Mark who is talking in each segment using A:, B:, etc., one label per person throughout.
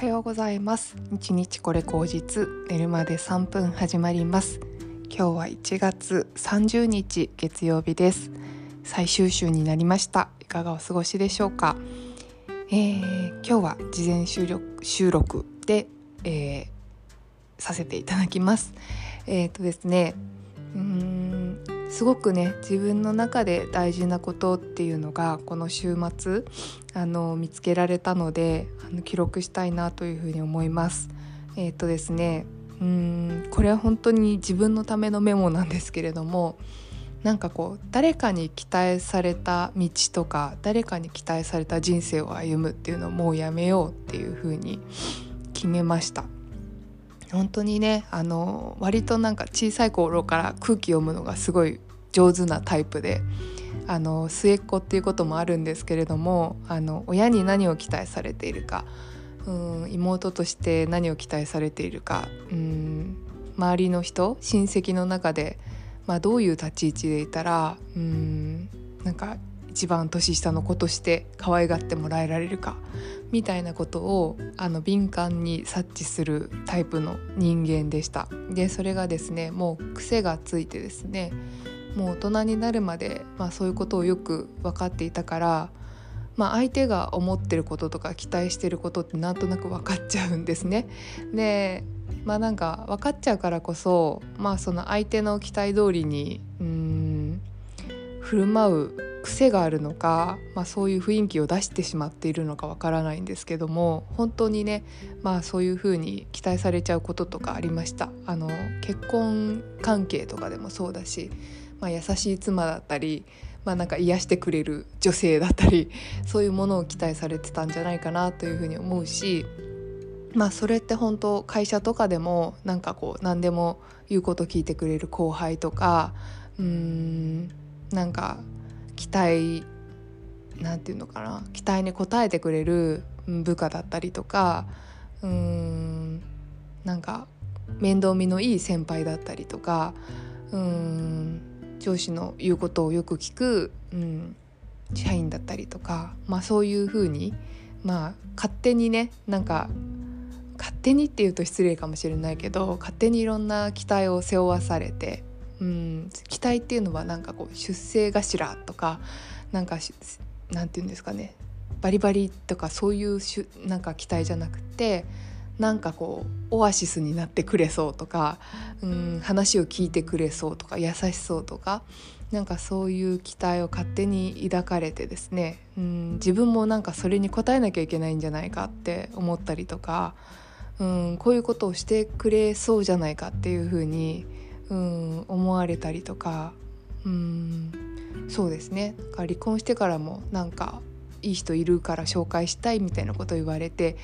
A: はようございます。日日これ口実寝るまで3分始まります。今日は1月30日月曜日です。最終週になりました。いかがお過ごしでしょうか、えー、今日は事前収録収録で、えー、させていただきます。えっ、ー、とですねうんすごくね自分の中で大事なことっていうのがこの週末あの見つけられたのであの記録したいなというふうに思います。えっ、とですねうんこれは本当に自分のためのメモなんですけれどもなんかこう誰かに期待された道とか誰かに期待された人生を歩むっていうのをもうやめようっていうふうに決めました。本当にねあの割となんか小さい頃から空気読むのがすごい上手なタイプであの末っ子っていうこともあるんですけれどもあの親に何を期待されているかうん妹として何を期待されているかうん周りの人親戚の中で、まあ、どういう立ち位置でいたらうんなんか一番年下の子として可愛がってもらえられるかみたいなことをあの敏感に察知するタイプの人間でしたでそれがですねもう癖がついてですねもう大人になるまで、まあ、そういうことをよく分かっていたから、まあ、相手が思ってることとか期待してることってなんとなく分かっちゃうんですね。でまあなんか分かっちゃうからこそまあその相手の期待通りにうん振る舞う癖があるのか、まあ、そういう雰囲気を出してしまっているのかわからないんですけども本当にね、まあ、そういうふうに期待されちゃうこととかありました。あの結婚関係とかでもそうだし、まあ、優しい妻だったり、まあ、なんか癒してくれる女性だったりそういうものを期待されてたんじゃないかなというふうに思うしまあそれって本当会社とかでもなんかこう何でも言うこと聞いてくれる後輩とかうーんなんか期待なんていうのかな期待に応えてくれる部下だったりとかうーんなんか面倒見のいい先輩だったりとかうーん上司の言うことをよく聞く、うん、社員だったりとか、まあ、そういうふうに、まあ、勝手にねなんか勝手にっていうと失礼かもしれないけど勝手にいろんな期待を背負わされてうん期待っていうのはなんかこう出世頭とかなんかなんて言うんですかね。バリバリとかそういうしゅなんか期待じゃなくてなんかこうオアシスになってくれそうとかうん話を聞いてくれそうとか優しそうとかなんかそういう期待を勝手に抱かれてですねうん自分もなんかそれに応えなきゃいけないんじゃないかって思ったりとかうんこういうことをしてくれそうじゃないかっていうふうにうん思われたりとかうんそうですねだから離婚してからもなんかいい人いるから紹介したいみたいなこと言われて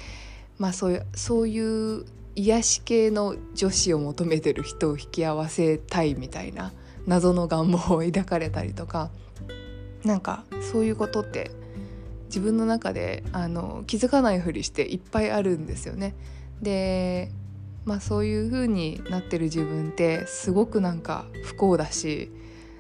A: まあそういうそういう癒し系の女子を求めてる人を引き合わせたいみたいな謎の願望を抱かれたりとかなんかそういうことって自分の中であの気づかないふりしていっぱいあるんですよね。でまあ、そういう風になってる自分ってすごくなんか不幸だし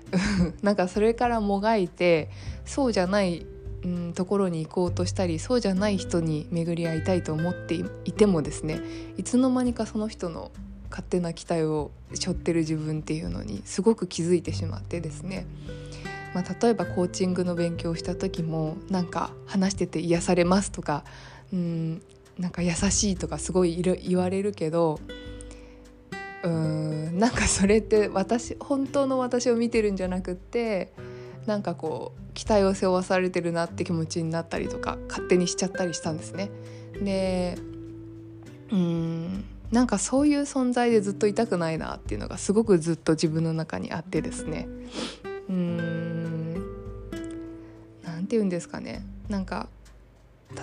A: なんかそれからもがいてそうじゃない、うん、ところに行こうとしたりそうじゃない人に巡り合いたいと思っていてもですねいつの間にかその人の勝手な期待を背負ってる自分っていうのにすごく気づいてしまってですねまあ、例えばコーチングの勉強をした時もなんか話してて癒されますとかうんなんか優しいとかすごい言われるけどうーんなんかそれって私本当の私を見てるんじゃなくってなんかこう期待を背負わされてるなって気持ちになったりとか勝手にしちゃったりしたんですね。でうんなんかそういう存在でずっといたくないなっていうのがすごくずっと自分の中にあってですねうーん何て言うんですかねなんか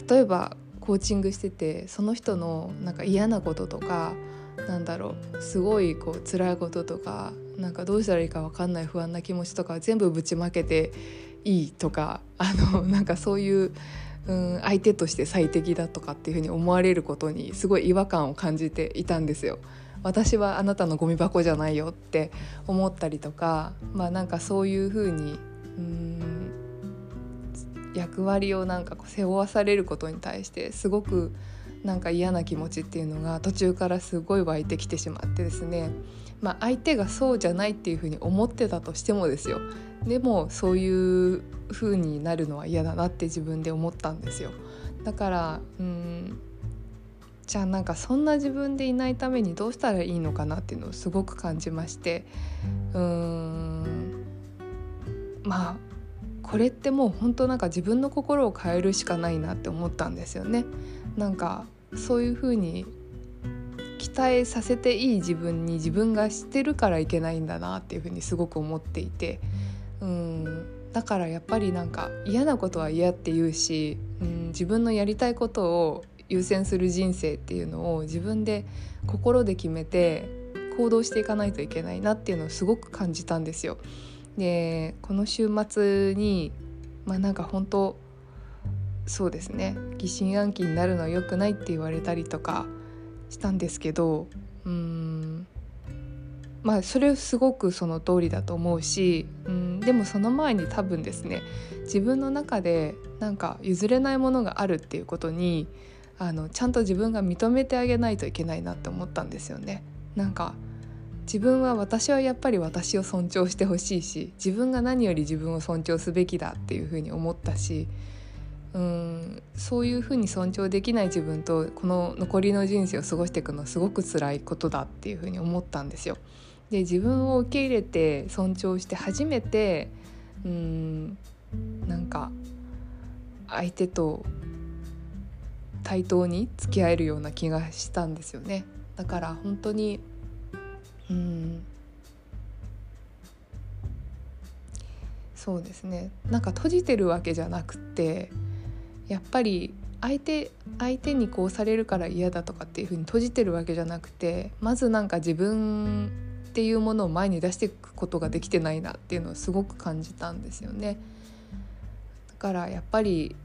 A: 例えばコーチングしててその人のなんか嫌なこととかなんだろうすごいこう辛いこととかなんかどうしたらいいか分かんない不安な気持ちとか全部ぶちまけていいとかあのなんかそういう、うん、相手として最適だとかっていうふうに思われることにすごい違和感を感じていたんですよ。私はあなたのゴミ箱じゃないよって思ったりとかまあなんかそういうふうにうん役割をなんかこう背負わされることに対してすごくなんか嫌な気持ちっていうのが途中からすごい湧いてきてしまってですね。まあ、相手がそうじゃないっていうふうに思ってたとしてもですよ。でもそういう風になるのは嫌だなって自分で思ったんですよ。だからうんじゃあなんかそんな自分でいないためにどうしたらいいのかなっていうのをすごく感じまして。うーんまあこれってもう本当なんか自分の心を変えるしかないなって思ったんですよね。なんかそういう風に期待させていい自分に自分がしてるからいけないんだなっていう風にすごく思っていてうんだからやっぱりなんか嫌なことは嫌って言うし、うん、自分のやりたいことを優先する人生っていうのを自分で心で決めて行動していかないといけないなっていうのをすごく感じたんですよ。でこの週末にまあなんか本当そうですね疑心暗鬼になるのは良くないって言われたりとかしたんですけどうんまあそれすごくその通りだと思うしうんでもその前に多分ですね自分の中でなんか譲れないものがあるっていうことにあのちゃんと自分が認めてあげないといけないなって思ったんですよね。なんか自分は私はやっぱり私を尊重してほしいし自分が何より自分を尊重すべきだっていうふうに思ったしうんそういうふうに尊重できない自分とこの残りの人生を過ごしていくのはすごく辛いことだっていうふうに思ったんですよ。で自分を受け入れて尊重して初めてうんなんか相手と対等に付き合えるような気がしたんですよね。だから本当にうんそうですねなんか閉じてるわけじゃなくてやっぱり相手相手にこうされるから嫌だとかっていうふうに閉じてるわけじゃなくてまずなんか自分っていうものを前に出していくことができてないなっていうのをすごく感じたんですよね。だからやっぱり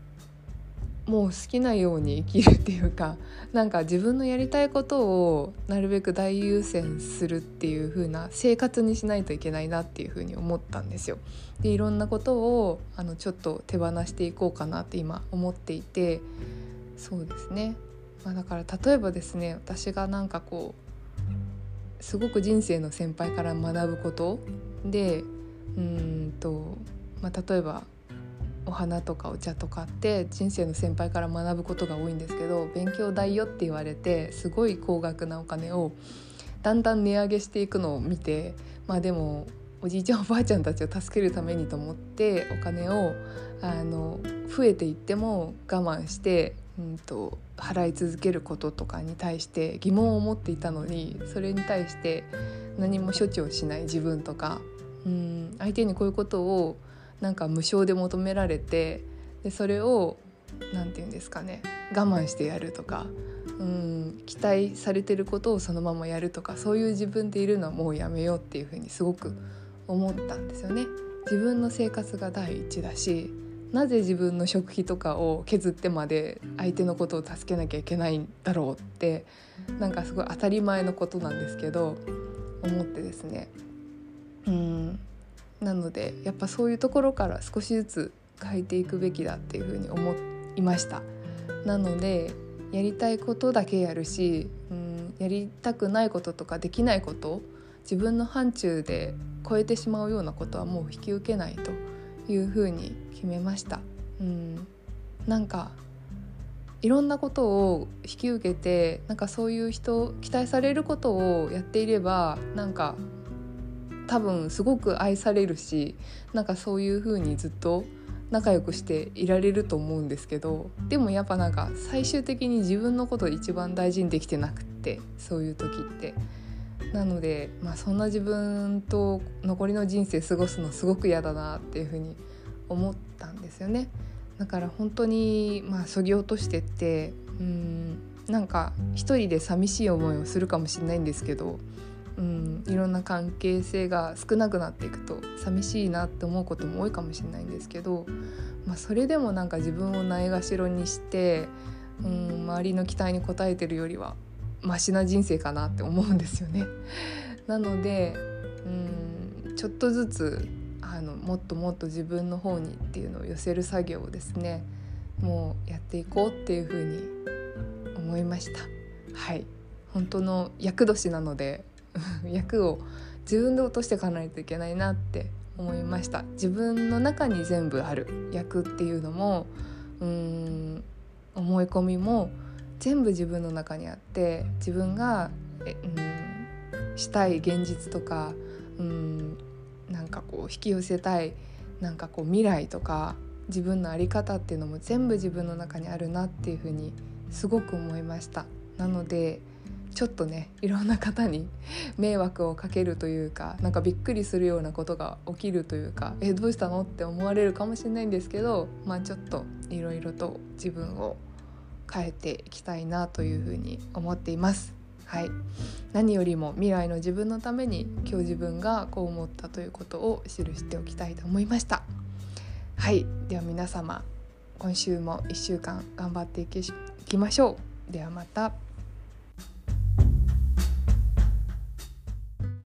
A: もう好きなように生きるっていうか なんか自分のやりたいことをなるべく大優先するっていう風な生活にしないといけないなっていう風に思ったんですよ。でいろんなことをあのちょっと手放していこうかなって今思っていてそうですね、まあ、だから例えばですね私がなんかこうすごく人生の先輩から学ぶことでうんと、まあ、例えばお花とかお茶とかって人生の先輩から学ぶことが多いんですけど勉強代よって言われてすごい高額なお金をだんだん値上げしていくのを見てまあでもおじいちゃんおばあちゃんたちを助けるためにと思ってお金をあの増えていっても我慢して、うんと、払い続けることとかに対して疑問を持っていたのにそれに対して何も処置をしない自分とかうん相手にこういうことをなんか無償で求められてでそれを何て言うんですかね我慢してやるとかうん期待されてることをそのままやるとかそういう自分でいるのはもうやめようっていうふうにすごく思ったんですよね。自分の生活が第一だしなぜ自分の食費とかを削ってまで相手のことを助けなきゃいけないんだろうってなんかすごい当たり前のことなんですけど思ってですねうんなのでやっぱそういうところから少しずつ変えていくべきだっていうふうに思いましたなのでやりたいことだけやるし、うん、やりたくないこととかできないこと自分の範疇で超えてしまうようなことはもう引き受けないというふうに決めました。うん、なんかいろんなことを引き受けてなんかそういう人期待されることをやっていればなんか多分すごく愛されるしなんかそういう風にずっと仲良くしていられると思うんですけどでもやっぱなんか最終的に自分のことを一番大事にできてなくってそういう時って。なので、まあ、そんな自分と残りの人生過ごすのすごく嫌だなっていうふうに思ったんですよね。だから本当にまあそぎ落としてってうんなんか一人で寂しい思いをするかもしれないんですけどうん、いろんな関係性が少なくなっていくと寂しいなって思うことも多いかもしれないんですけど、まあ、それでもなんか自分をないがしろにして、うん、周りの期待に応えてるよりはマシな人生かなって思うんですよね。なので、うん、ちょっとずつあのもっともっと自分の方にっていうのを寄せる作業をですねもうやっていこうっていうふうに思いましたはい本当の厄年なので 役を自分で落としていかないといけないなって思いました。自分の中に全部ある役っていうのもうん思い込みも全部自分の中にあって自分がえ、うん、したい現実とか、うん、なんかこう引き寄せたいなんかこう未来とか自分の在り方っていうのも全部自分の中にあるなっていうふうにすごく思いました。なのでちょっとねいろんな方に迷惑をかけるというかなんかびっくりするようなことが起きるというかえどうしたのって思われるかもしれないんですけどまあちょっといろいろと自分を変えていきたいなというふうに思っています。はい、何よりも未来の自分のために今日自分がこう思ったということを記しておきたいと思いました。はいでは皆様今週も1週間頑張っていきましょうではまた。